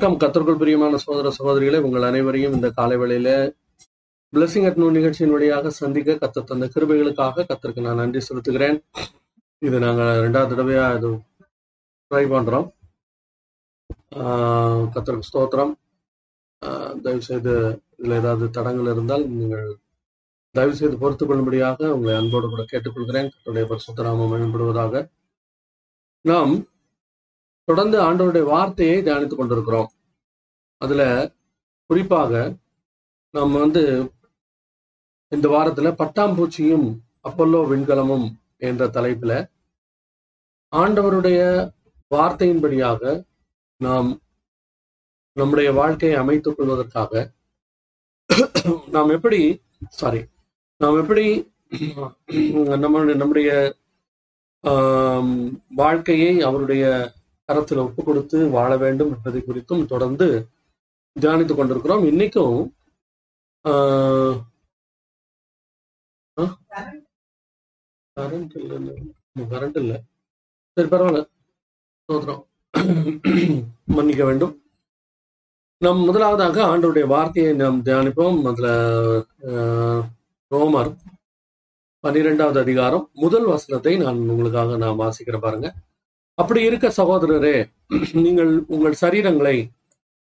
வணக்கம். கத்தர்கள் பிரியமான சகோதர சகோதரிகளை உங்கள் அனைவரையும் இந்த காலை வேளையில பிளஸிங் அட் நூன் நிகழ்ச்சியின் வழியாக சந்திக்க கத்த தந்த கிருபைகளுக்காக கத்தருக்கு நான் நன்றி செலுத்துகிறேன். இது நாங்கள் ரெண்டாவது தடவையா இது ட்ரை பண்றோம். ஆஹ் ஸ்தோத்திரம். ஆஹ் தயவு செய்து இதுல ஏதாவது தடங்கள் இருந்தால் நீங்கள் தயவு செய்து பொறுத்துக் கொள்ளும்படியாக உங்களை அன்போடு கூட கேட்டுக்கொள்கிறேன். கர்த்தருடைய பரிசுத்தராமம் மேம்படுவதாக. நாம் தொடர்ந்து ஆண்டவருடைய வார்த்தையை தியானித்துக் கொண்டிருக்கிறோம். அதுல குறிப்பாக நம்ம வந்து இந்த வாரத்துல பட்டாம்பூச்சியும் அப்பல்லோ விண்கலமும் என்ற தலைப்புல ஆண்டவருடைய வார்த்தையின்படியாக நாம் நம்முடைய வாழ்க்கையை அமைத்துக் கொள்வதற்காக நாம் எப்படி சாரி நாம் எப்படி நம்மளுடைய நம்முடைய வாழ்க்கையை அவருடைய அறத்தில் ஒப்பு கொடுத்து வாழ வேண்டும் என்பதை குறித்தும் தொடர்ந்து தியானித்துக் கொண்டிருக்கிறோம். இன்னைக்கும் ஆஹ், கரண்ட் இல்ல கரண்ட் இல்ல. சரி பரவாயில்ல. சோதரம் மன்னிக்க வேண்டும். நம் முதலாவதாக ஆண்டவருடைய வார்த்தையை நாம் தியானிப்போம். அதுல ஆஹ், ரோமர் பன்னிரெண்டாவது அதிகாரம் முதல் வசனத்தை நான் உங்களுக்காக நான் வாசிக்கிறேன் பாருங்க. அப்படி இருக்க சகோதரரே நீங்கள் உங்கள் சரீரங்களை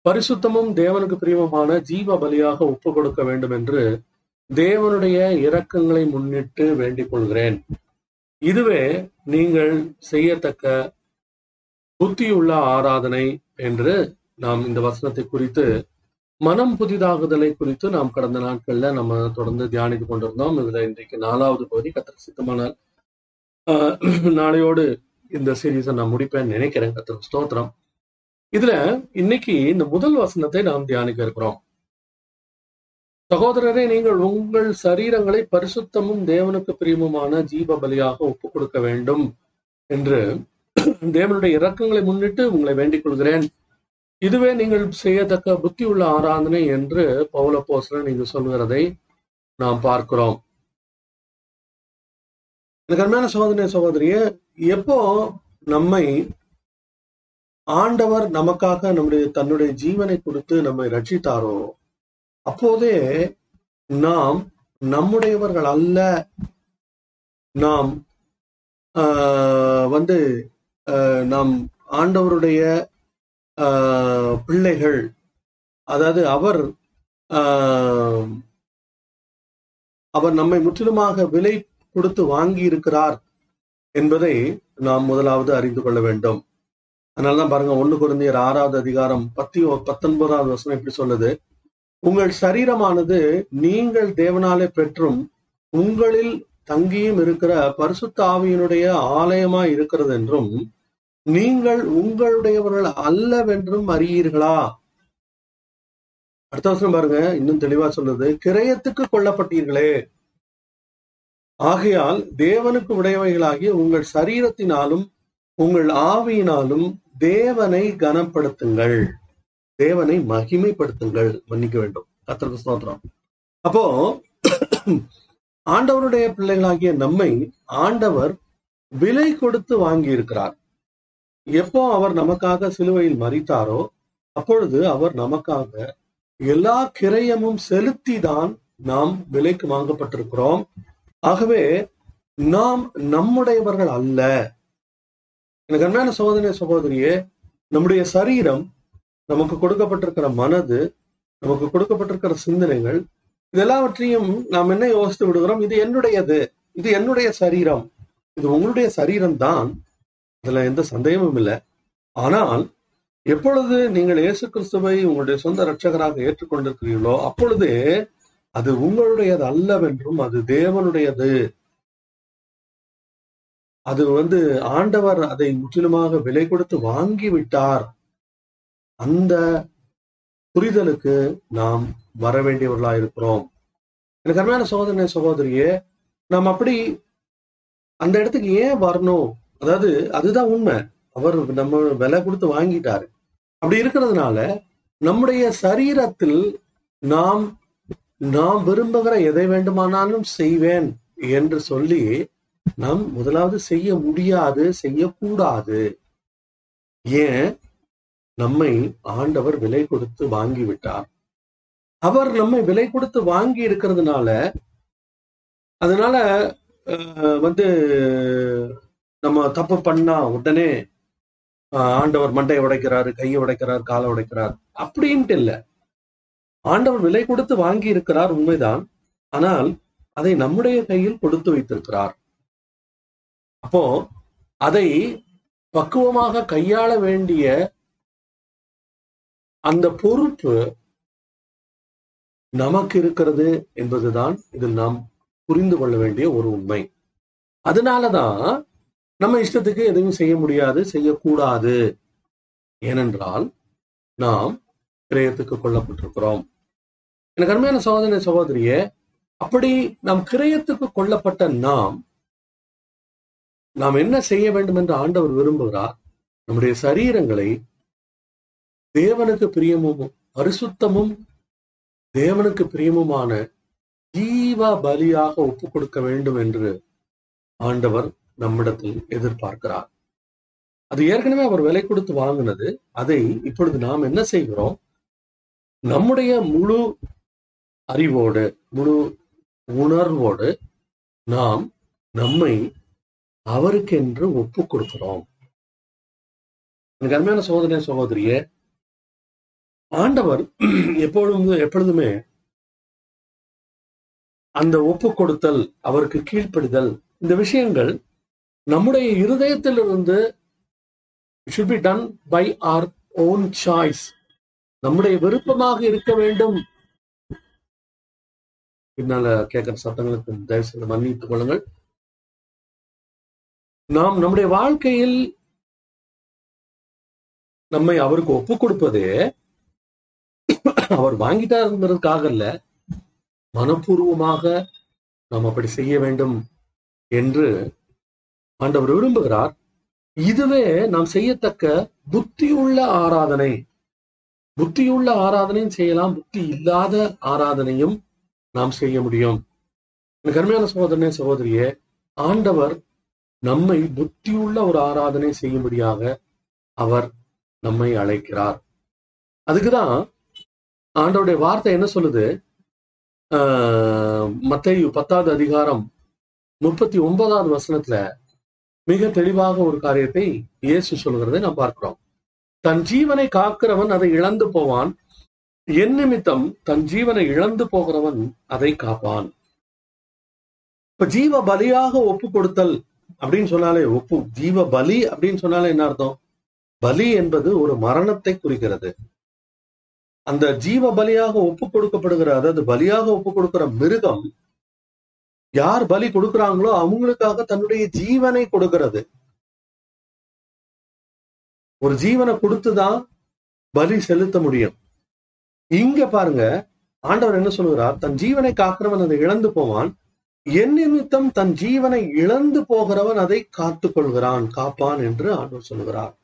பரிசுத்தமும் தேவனுக்கு பிரியமுமான ஜீவ பலியாக ஒப்பு கொடுக்க வேண்டும் என்று தேவனுடைய இரக்கங்களை முன்னிட்டு வேண்டிக் கொள்கிறேன். இதுவே நீங்கள் செய்யத்தக்க புத்தியுள்ள ஆராதனை என்று நாம் இந்த வசனத்தை குறித்து மனம் புதிதாகுதலை குறித்து நாம் கடந்த நாட்கள்ல நம்ம தொடர்ந்து தியானித்துக் கொண்டிருந்தோம். இதுல இன்றைக்கு நாலாவது பகுதி கத்திர சித்தமானால் ஆஹ், நாளையோடு இந்த சீரீஸை நான் முடிப்பேன்னு நினைக்கிறேன். கத்திர ஸ்தோத்திரம். இதுல இன்னைக்கு இந்த முதல் வசனத்தை நாம் தியானிக்க இருக்கிறோம். சகோதரரே நீங்கள் உங்கள் சரீரங்களை பரிசுத்தமும் தேவனுக்கு பிரியமுமான ஜீவ பலியாக ஒப்புக் கொடுக்க வேண்டும் என்று தேவனுடைய இறக்கங்களை முன்னிட்டு உங்களை வேண்டிக் கொள்கிறேன். இதுவே நீங்கள் செய்யத்தக்க புத்தி உள்ள ஆராதனை என்று பவுல போசலன் இங்கு சொல்கிறதை நாம் பார்க்கிறோம். எனக்கு அருமையான சகோதரனே சகோதரியே எப்போ நம்மை ஆண்டவர் நமக்காக நம்முடைய தன்னுடைய ஜீவனை கொடுத்து நம்மை ரட்சித்தாரோ அப்போதே நாம் நம்முடையவர்கள் அல்ல. நாம் ஆஹ், வந்து நாம் ஆண்டவருடைய ஆஹ், பிள்ளைகள். அதாவது அவர் ஆஹ், அவர் நம்மை முற்றிலுமாக விலை கொடுத்து வாங்கி இருக்கிறார் என்பதை நாம் முதலாவது அறிந்து கொள்ள வேண்டும். அதனாலதான் பாருங்க ஒண்ணு குழந்தையர் ஆறாவது அதிகாரம் பத்தி பத்தொன்பதாவது வசனம் எப்படி சொல்லுது. உங்கள் சரீரமானது நீங்கள் தேவனாலே பெற்றும் உங்களில் தங்கியும் இருக்கிற பரிசுத்த ஆவியினுடைய ஆலயமா இருக்கிறது என்றும் நீங்கள் உங்களுடையவர்கள் அல்லவென்றும் அறியீர்களா? அடுத்த வசனம் பாருங்க இன்னும் தெளிவா சொல்லுது கிரயத்துக்கு கொல்லப்பட்டீர்களே ஆகையால் தேவனுக்கு உடையவைகளாகிய உங்கள் சரீரத்தினாலும் உங்கள் ஆவியினாலும் தேவனை கனப்படுத்துங்கள். தேவனை மகிமைப்படுத்துங்கள். மன்னிக்க வேண்டும். கத்திரக்கு ஸ்தோத்திரம். அப்போ ஆண்டவருடைய பிள்ளைகளாகிய நம்மை ஆண்டவர் விலை கொடுத்து வாங்கி இருக்கிறார் எப்போ அவர் நமக்காக சிலுவையில் மறித்தாரோ அப்பொழுது அவர் நமக்காக எல்லா கிரயமும் செலுத்திதான் நாம் விலைக்கு வாங்கப்பட்டிருக்கிறோம். ஆகவே நாம் நம்முடையவர்கள் அல்ல. எனக்கு அன்பான சகோதரிய சகோதரியே நம்முடைய சரீரம் நமக்கு கொடுக்கப்பட்டிருக்கிற மனது நமக்கு கொடுக்கப்பட்டிருக்கிற சிந்தனைகள் இதெல்லாவற்றையும் நாம் என்ன யோசித்து விடுகிறோம்? இது என்னுடையது. இது என்னுடைய சரீரம். இது உங்களுடைய சரீரம் தான் இதுல எந்த சந்தேகமும் இல்லை. ஆனால் எப்பொழுது நீங்கள் இயேசு கிறிஸ்துவை உங்களுடைய சொந்த ரட்சகராக ஏற்றுக்கொண்டிருக்கிறீர்களோ அப்பொழுது அது உங்களுடையது அல்லவென்றும் அது தேவனுடையது. அது வந்து ஆண்டவர் அதை முற்றிலுமாக விலை கொடுத்து வாங்கி விட்டார் அந்த புரிதலுக்கு நாம் வர வேண்டியவர்களா இருக்கிறோம். எனக்கு அருமையான சகோதரனே சகோதரியே நாம் அப்படி அந்த இடத்துக்கு ஏன் வரணும்? அதாவது அதுதான் உண்மை. அவர் நம்ம விலை கொடுத்து வாங்கிட்டாரு. அப்படி இருக்கிறதுனால நம்முடைய சரீரத்தில் நாம் நாம் விரும்புகிற எதை வேண்டுமானாலும் செய்வேன் என்று சொல்லி நாம் முதலாவது செய்ய முடியாது செய்யக்கூடாது. ஏன்? நம்மை ஆண்டவர் விலை கொடுத்து வாங்கி விட்டார் அவர் நம்மை விலை கொடுத்து வாங்கி இருக்கிறதுனால அதனால அஹ், வந்து நம்ம தப்பு பண்ணா உடனே ஆண்டவர் மண்டையை உடைக்கிறாரு கையை உடைக்கிறார் காலை உடைக்கிறார் அப்படின்ட்டு இல்ல. ஆண்டவர் விலை கொடுத்து வாங்கி இருக்கிறார் உண்மைதான். ஆனால் அதை நம்முடைய கையில் கொடுத்து வைத்திருக்கிறார். அப்போ அதை பக்குவமாக கையாள வேண்டிய அந்த பொறுப்பு நமக்கு இருக்கிறது என்பதுதான் இதில் நாம் புரிந்து கொள்ள வேண்டிய ஒரு உண்மை. அதனாலதான் நம்ம இஷ்டத்துக்கு எதையும் செய்ய முடியாது செய்யக்கூடாது. ஏனென்றால் நாம் கிரயத்துக்கு கொல்லப்பட்டிருக்கிறோம். எனக்கு அருமையான சகோதர சகோதரியே அப்படி நாம் கிரயத்துக்கு கொல்லப்பட்ட நாம் நாம் என்ன செய்ய வேண்டும் என்று ஆண்டவர் விரும்புகிறார்? நம்முடைய சரீரங்களை தேவனுக்கு பிரியமும் பரிசுத்தமும் தேவனுக்கு பிரியமுமான ஜீவ பலியாக ஒப்பு கொடுக்க வேண்டும் என்று ஆண்டவர் நம்மிடத்தில் எதிர்பார்க்கிறார். அது ஏற்கனவே அவர் விலை கொடுத்து வாங்கினது. அதை இப்பொழுது நாம் என்ன செய்கிறோம்? நம்முடைய முழு அறிவோடு முழு உணர்வோடு நாம் நம்மை அவருக்கென்று ஒப்பு கொடுக்கிறோம். எனக்கு அருமையான சோதனை சகோதரிய ஆண்டவர் எப்பொழுதும் எப்பொழுதுமே அந்த ஒப்பு கொடுத்தல் அவருக்கு கீழ்ப்படிதல் இந்த விஷயங்கள் நம்முடைய இருதயத்திலிருந்து should be done by our own choice நம்முடைய விருப்பமாக இருக்க வேண்டும். பின்னால கேட்கிற சத்தங்களுக்கு தயவு செய்து மன்னித்துக் கொள்ளுங்கள். நாம் நம்முடைய வாழ்க்கையில் நம்மை அவருக்கு ஒப்பு கொடுப்பதே அவர் வாங்கிட்டாருங்கிறதுக்காக அல்ல மனப்பூர்வமாக நாம் அப்படி செய்ய வேண்டும் என்று ஆண்டவர் விரும்புகிறார். இதுவே நாம் செய்யத்தக்க புத்தியுள்ள ஆராதனை. புத்தியுள்ள ஆராதனையும் செய்யலாம் புத்தி இல்லாத ஆராதனையும் நாம் செய்ய முடியும். கருமையான சகோதரனே சகோதரியே ஆண்டவர் நம்மை புத்தியுள்ள ஒரு ஆராதனை செய்யும்படியாக அவர் நம்மை அழைக்கிறார். அதுக்குதான் ஆண்டவருடைய வார்த்தை என்ன சொல்லுது? ஆஹ் பத்தாவது அதிகாரம் முப்பத்தி ஒன்பதாவது வசனத்துல மிக தெளிவாக ஒரு காரியத்தை இயேசு சொல்கிறதை நாம் பார்க்கிறோம். தன் ஜீவனை காக்கிறவன் அதை இழந்து போவான். என் நிமித்தம் தன் ஜீவனை இழந்து போகிறவன் அதை காப்பான். இப்ப ஜீவ பலியாக ஒப்பு கொடுத்தல் அப்படின்னு சொன்னாலே ஒப்பு. ஜீவ பலி அப்படின்னு சொன்னாலே என்ன அர்த்தம்? பலி என்பது ஒரு மரணத்தை குறிக்கிறது. அந்த ஜீவ பலியாக ஒப்பு கொடுக்கப்படுகிற அதாவது பலியாக ஒப்பு கொடுக்கிற மிருகம் யார் பலி கொடுக்கிறாங்களோ அவங்களுக்காக தன்னுடைய ஜீவனை கொடுக்கிறது. ஒரு ஜீவனை கொடுத்துதான் பலி செலுத்த முடியும். இங்க பாருங்க ஆண்டவர் என்ன சொல்லுகிறார்? தன் ஜீவனை காக்கிறவன் அதை இழந்து போவான். என் நிமித்தம் தன் ஜீவனை இழந்து போகிறவன் அதை காத்துக் கொள்கிறான் காப்பான் என்று ஆண்டவர் சொல்லுகிறார்.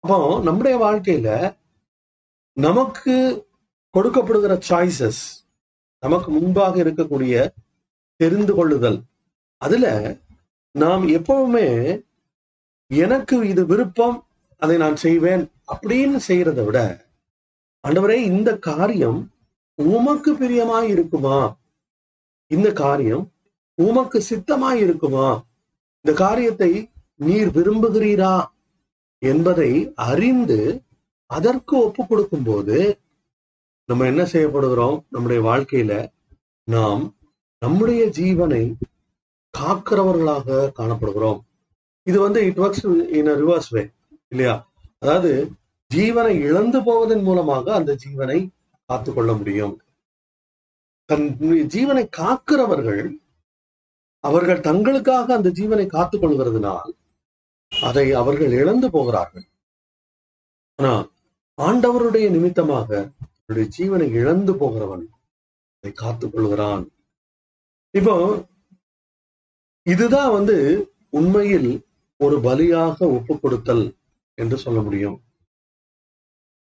அப்போ நம்முடைய வாழ்க்கையில நமக்கு கொடுக்கப்படுகிற சாய்ஸஸ் நமக்கு முன்பாக இருக்கக்கூடிய தெரிந்து கொள்ளுதல் அதுல நாம் எப்பவுமே எனக்கு இது விருப்பம் அதை நான் செய்வேன் அப்படின்னு செய்யறதை விட ஆண்டவரே இந்த காரியம் உமக்கு பிரியமாய் இருக்குமா? இந்த காரியம் உமக்கு சித்தமாய் இருக்குமா? இந்த காரியத்தை நீர் விரும்புகிறீரா என்பதை அறிந்து அதற்கு ஒப்பு கொடுக்கும் போது நம்ம என்ன செய்யப்படுகிறோம்? நம்முடைய வாழ்க்கையில நாம் நம்முடைய ஜீவனை காக்கிறவர்களாக காணப்படுகிறோம். இது வந்து it works in a reverse way இல்லையா? அதாவது ஜீவனை இழந்து போவதன் மூலமாக அந்த ஜீவனை காத்து கொள்ள முடியும். தன் ஜீவனை காக்கிறவர்கள் அவர்கள் தங்களுக்காக அந்த ஜீவனை காத்துக் கொள்கிறதுனால் அதை அவர்கள் இழந்து போகிறார்கள். ஆனா ஆண்டவருடைய நிமித்தமாக அவருடைய ஜீவனை இழந்து போகிறவன் அதை காத்துக் கொள்கிறான். இப்போ இதுதான் வந்து உண்மையில் ஒரு பலியாக ஒப்பு கொடுத்தல். என்று சொல்ல முடியும்.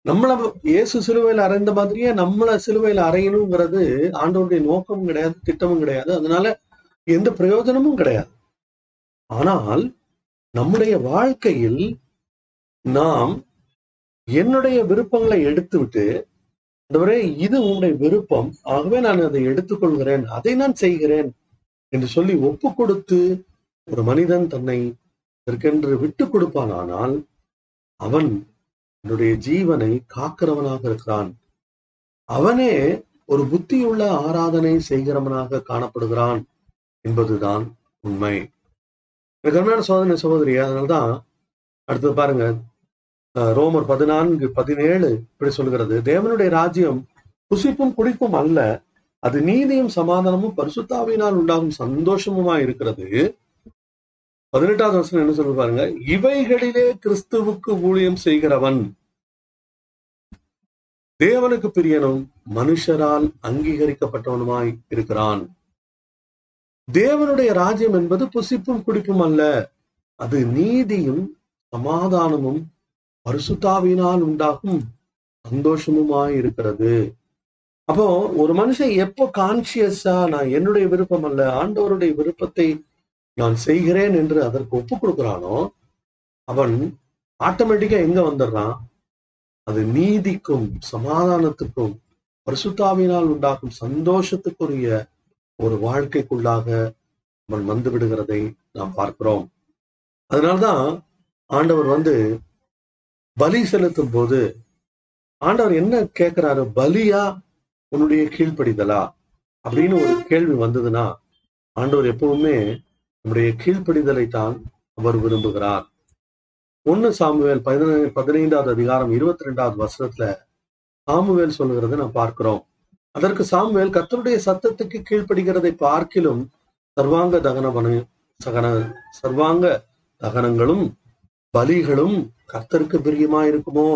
நம்மள இயேசு சிலுவையில் அறைந்த மாதிரியே நம்மளை சிலுவையில் அறையணுங்கிறது ஆண்டவருடைய நோக்கமும் கிடையாது திட்டமும் கிடையாது. அதனால எந்த பிரயோஜனமும் கிடையாது. ஆனால் நம்முடைய வாழ்க்கையில் நாம் என்னுடைய விருப்பங்களை எடுத்து விட்டு ஆண்டவரே இது உங்களுடைய விருப்பம். ஆகவே நான் அதை எடுத்துக்கொள்கிறேன். அதை நான் செய்கிறேன் என்று சொல்லி ஒப்பு கொடுத்து ஒரு மனிதன் தன்னை இதற்கென்று விட்டு கொடுப்பானானால் அவன் என்னுடைய ஜீவனை காக்கிறவனாக இருக்கிறான். அவனே ஒரு புத்தியுள்ள ஆராதனை செய்கிறவனாக காணப்படுகிறான் என்பதுதான் உண்மை. கருமையான சோதனை சகோதரி அதனால்தான் அடுத்தது பாருங்க அஹ் ரோமர் பதினான்கு பதினேழு இப்படி சொல்கிறது தேவனுடைய ராஜ்யம் புசிப்பும் குடிப்பும் அல்ல அது நீதியும் சமாதானமும் பரிசுத்தாவினால் உண்டாகும் சந்தோஷமுமா இருக்கிறது. பதினெட்டாவது வருஷம் என்ன சொல்லு பாருங்க? இவைகளிலே கிறிஸ்துவுக்கு ஊழியம் செய்கிறவன் தேவனுக்கு பிரியனும் மனுஷரால் அங்கீகரிக்கப்பட்டவனுமாய் இருக்கிறான். தேவனுடைய ராஜ்யம் என்பது புசிப்பும் குடிப்பும் அல்ல. அது நீதியும் சமாதானமும் பரிசுத்தாவினால் உண்டாகும் சந்தோஷமுமாய் இருக்கிறது. அப்போ ஒரு மனுஷன் எப்போ கான்சியஸா நான் என்னுடைய விருப்பம் அல்ல ஆண்டவருடைய விருப்பத்தை நான் செய்கிறேன் என்று அதற்கு ஒப்பு கொடுக்கிறானோ அவன் ஆட்டோமேட்டிக்கா எங்க வந்துடுறான்? அது நீதிக்கும் சமாதானத்துக்கும் பரிசுத்தாவினால் உண்டாகும் சந்தோஷத்துக்குரிய ஒரு வாழ்க்கைக்குள்ளாக அவன் வந்து விடுகிறதை நாம் பார்க்கிறோம். அதனால்தான் ஆண்டவர் வந்து பலி செலுத்தும் போது ஆண்டவர் என்ன கேட்கிறாரு? பலியா? உன்னுடைய கீழ்ப்படிதலா? அப்படின்னு ஒரு கேள்வி வந்ததுன்னா ஆண்டவர் எப்பவுமே நம்முடைய கீழ்ப்படிதலை தான் அவர் விரும்புகிறார். ஒன்னு சாமுவேல் பதினை பதினைந்தாவது அதிகாரம் இருபத்தி ரெண்டாவது வருஷத்துல சாமுவேல் சொல்லுகிறத நாம் பார்க்கிறோம். அதற்கு சாமுவேல் கத்தருடைய சத்தத்துக்கு கீழ்ப்படுகிறதை பார்க்கிலும் சர்வாங்க தகன சகன சர்வாங்க தகனங்களும் பலிகளும் கர்த்தருக்கு பிரியமா இருக்குமோ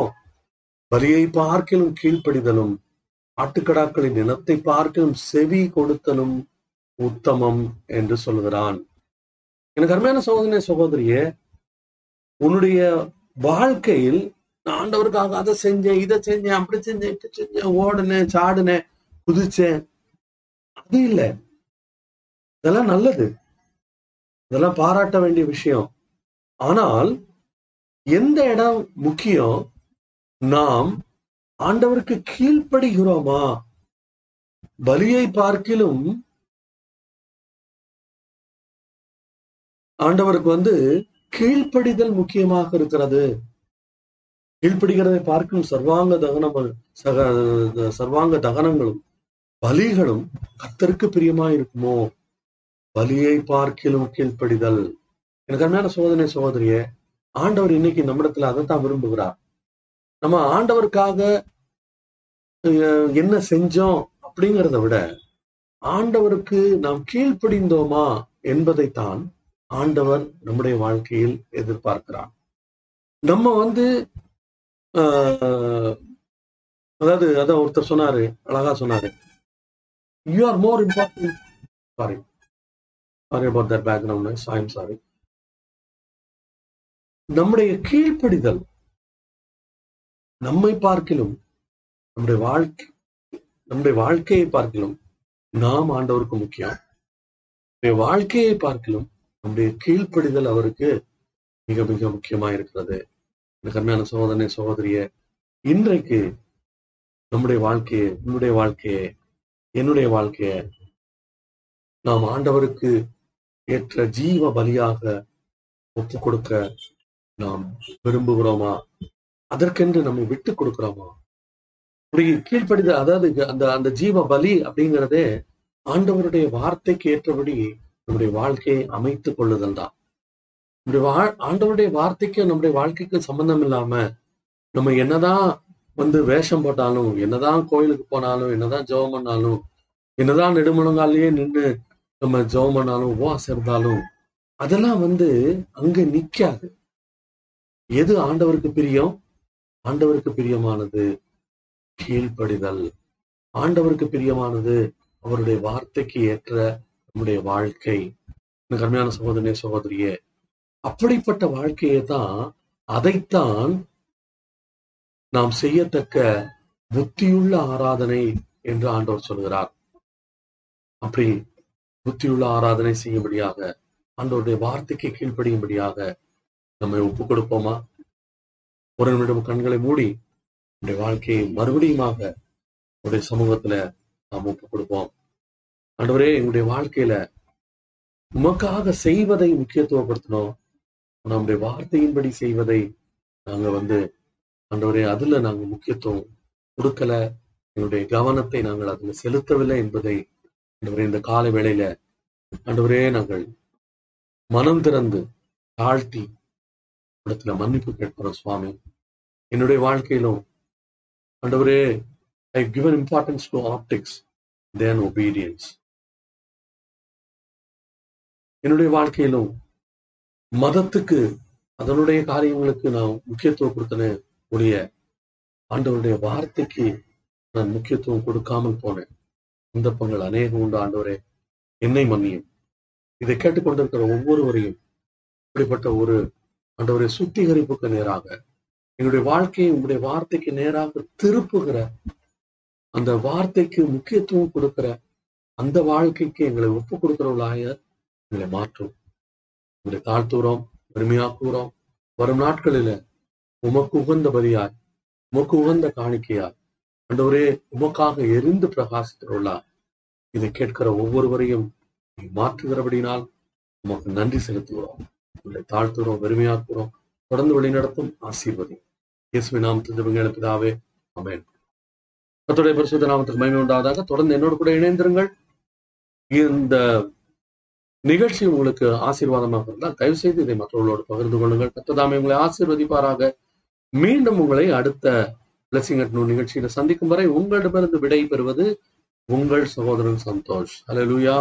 பலியை பார்க்கிலும் கீழ்ப்படிதலும் ஆட்டுக்கடாக்களின் இனத்தை பார்க்கிலும் செவி கொடுத்தலும் உத்தமம் என்று சொல்கிறான் எனக்கு அருமையான சகோதரனே சகோதரியே உன்னுடைய வாழ்க்கையில் நான் ஆண்டவருக்காக அதை செஞ்சேன் இதை செஞ்சேன் அப்படி செஞ்சேன் இப்படி செஞ்சேன் ஓடுனேன் சாடுனேன் குதிச்சேன். அது இல்லை. இதெல்லாம் நல்லது. இதெல்லாம் பாராட்ட வேண்டிய விஷயம். ஆனால் எந்த இடம் முக்கியம்? நாம் ஆண்டவருக்கு கீழ்ப்படுகிறோமா? பலியை பார்க்கிலும் ஆண்டவருக்கு வந்து கீழ்ப்படிதல் முக்கியமாக இருக்கிறது. கீழ்ப்படுகிறதை பார்க்கும் சர்வாங்க தகனங்கள் சக சர்வாங்க தகனங்களும் பலிகளும் கத்தருக்கு பிரியமா இருக்குமோ? பலியை பார்க்கிலும் கீழ்ப்படிதல். எனக்கு அருமையான சோதனை சோதரிய ஆண்டவர் இன்னைக்கு நம்மிடத்துல அதைத்தான் விரும்புகிறார். நம்ம ஆண்டவருக்காக அஹ், என்ன செஞ்சோம் அப்படிங்கிறத விட ஆண்டவருக்கு நாம் கீழ்ப்படிந்தோமா என்பதைத்தான் ஆண்டவர் நம்முடைய வாழ்க்கையில் எதிர்பார்க்கிறார். நம்ம வந்து ஆஹ், அதாவது அதான் ஒருத்தர் சொன்னாரு அழகா சொன்னாரு. You are more important sorry sorry about that background சாயம் சாரி நம்முடைய கீழ்ப்படிதல் நம்மை பார்க்கிலும் நம்முடைய வாழ்க்கை நம்முடைய வாழ்க்கையை பார்க்கிலும் நாம் ஆண்டவருக்கு முக்கியம். வாழ்க்கையை பார்க்கிலும் நம்முடைய கீழ்ப்படிதல் அவருக்கு மிக மிக முக்கியமா இருக்கிறது. இந்த கருமையான சோதனை சகோதரிய இன்றைக்கு நம்முடைய வாழ்க்கையை உன்னுடைய வாழ்க்கையை என்னுடைய வாழ்க்கையை நாம் ஆண்டவருக்கு ஏற்ற ஜீவ பலியாக ஒப்பு கொடுக்க நாம் விரும்புகிறோமா? அதற்கென்று நம்மை விட்டு கொடுக்கிறோமா? இப்படி கீழ்ப்படித அதாவது அந்த அந்த ஜீவ பலி அப்படிங்கிறதே ஆண்டவருடைய வார்த்தைக்கு ஏற்றபடி நம்முடைய வாழ்க்கையை அமைத்துக் கொள்ளுதல் தான். நம்முடைய வா- ஆண்டவருடைய வார்த்தைக்கும் நம்முடைய வாழ்க்கைக்கும் சம்பந்தம் இல்லாம நம்ம என்னதான் வந்து வேஷம் போட்டாலும் என்னதான் கோயிலுக்கு போனாலும் என்னதான் ஜெபம் பண்ணாலும் என்னதான் நெடுமுழங்காலேயே நின்று நம்ம ஜெபம் பண்ணாலும் உபவாசம் இருந்தாலும் அதெல்லாம் வந்து அங்க நிக்காது. எது ஆண்டவருக்கு பிரியம்? ஆண்டவருக்கு பிரியமானது கீழ்ப்படிதல். ஆண்டவருக்கு பிரியமானது அவருடைய வார்த்தைக்கு ஏற்ற நம்முடைய வாழ்க்கை. கருமையான சகோதரனே சகோதரியே அப்படிப்பட்ட வாழ்க்கையை தான் அதைத்தான் நாம் செய்யத்தக்க புத்தியுள்ள ஆராதனை என்று ஆண்டவர் சொல்கிறார். அப்படி புத்தியுள்ள ஆராதனை செய்யும்படியாக ஆண்டவருடைய வார்த்தைக்கு கீழ்ப்படியும்படியாக நம்மை ஒப்பு கொடுப்போமா? ஒரு நிமிடம் கண்களை மூடி நம்முடைய வாழ்க்கையை மறுபடியுமாக உடைய சமூகத்துல நாம் ஒப்பு கொடுப்போம். ஆண்டவரே எங்களுடைய வாழ்க்கையில உமக்காக செய்வதை முக்கியத்துவப்படுத்தணும் நம்முடைய வார்த்தையின்படி செய்வதை நாங்க வந்து ஆண்டவரே அதுல நாங்க முக்கியத்துவம் கொடுக்கல. எங்களுடைய கவனத்தை நாங்கள் அதுல செலுத்தவில்லை என்பதை ஆண்டவரே இந்த கால வேளையில ஆண்டவரே நாங்கள் மனம் திறந்து தாழ்த்தி இடத்துல மன்னிப்பு கேட்கிறோம் சுவாமி. என்னுடைய வாழ்க்கையிலும் ஆண்டவரே I given importance to optics than obedience என்னுடைய வாழ்க்கையிலும் மதத்துக்கு அதனுடைய காரியங்களுக்கு நான் முக்கியத்துவம் கொடுத்தனே ஒழிய ஆண்டவருடைய வார்த்தைக்கு நான் முக்கியத்துவம் கொடுக்காமல் போனேன். சந்தர்ப்பங்கள் அநேகம் உண்டு ஆண்டவரே என்னை மன்னியும். இதை கேட்டுக்கொண்டிருக்கிற ஒவ்வொருவரையும் இப்படிப்பட்ட ஒரு ஆண்டவரை சுத்திகரிப்புக்கு நேராக என்னுடைய வாழ்க்கையை உங்களுடைய வார்த்தைக்கு நேராக திருப்புகிற அந்த வார்த்தைக்கு முக்கியத்துவம் கொடுக்கிற அந்த வாழ்க்கைக்கு எங்களை ஒப்பு கொடுக்கிறவர்களாக எங்களை மாற்றும். உங்களை தாழ்த்துகிறோம் பெருமையாக்குகிறோம் வரும் நாட்களில உமக்கு உகந்த பலியாய் உமக்கு உகந்த காணிக்கையாய் அண்டவரே உமக்காக எரிந்து பிரகாசித்துள்ளார் இதை கேட்கிற ஒவ்வொருவரையும் நீ மாற்றுகிறபடினால் உமக்கு நன்றி செலுத்துகிறோம். உங்களை தாழ்த்துகிறோம் பெருமையாக்குகிறோம் தொடர்ந்து வழிநடத்தும் ஆசீர்வதி இயேசுவின் நாமத்தில் ஜெபங்கள் பிதாவே அமேன் கத்துடைய பரிசுத்த நாமத்துக்கு மயமை உண்டாவதாக. தொடர்ந்து என்னோடு கூட இணைந்திருங்கள். இந்த நிகழ்ச்சி உங்களுக்கு ஆசீர்வாதமாக இருந்தால் தயவு செய்து இதை மற்றவர்களோடு பகிர்ந்து கொள்ளுங்கள். கத்ததாமே உங்களை ஆசீர்வதிப்பாராக. மீண்டும் உங்களை அடுத்த பிளஸிங் அட் நூன் நிகழ்ச்சியில சந்திக்கும் வரை உங்களிடமிருந்து விடை பெறுவது உங்கள் சகோதரன் சந்தோஷ். அலலுயா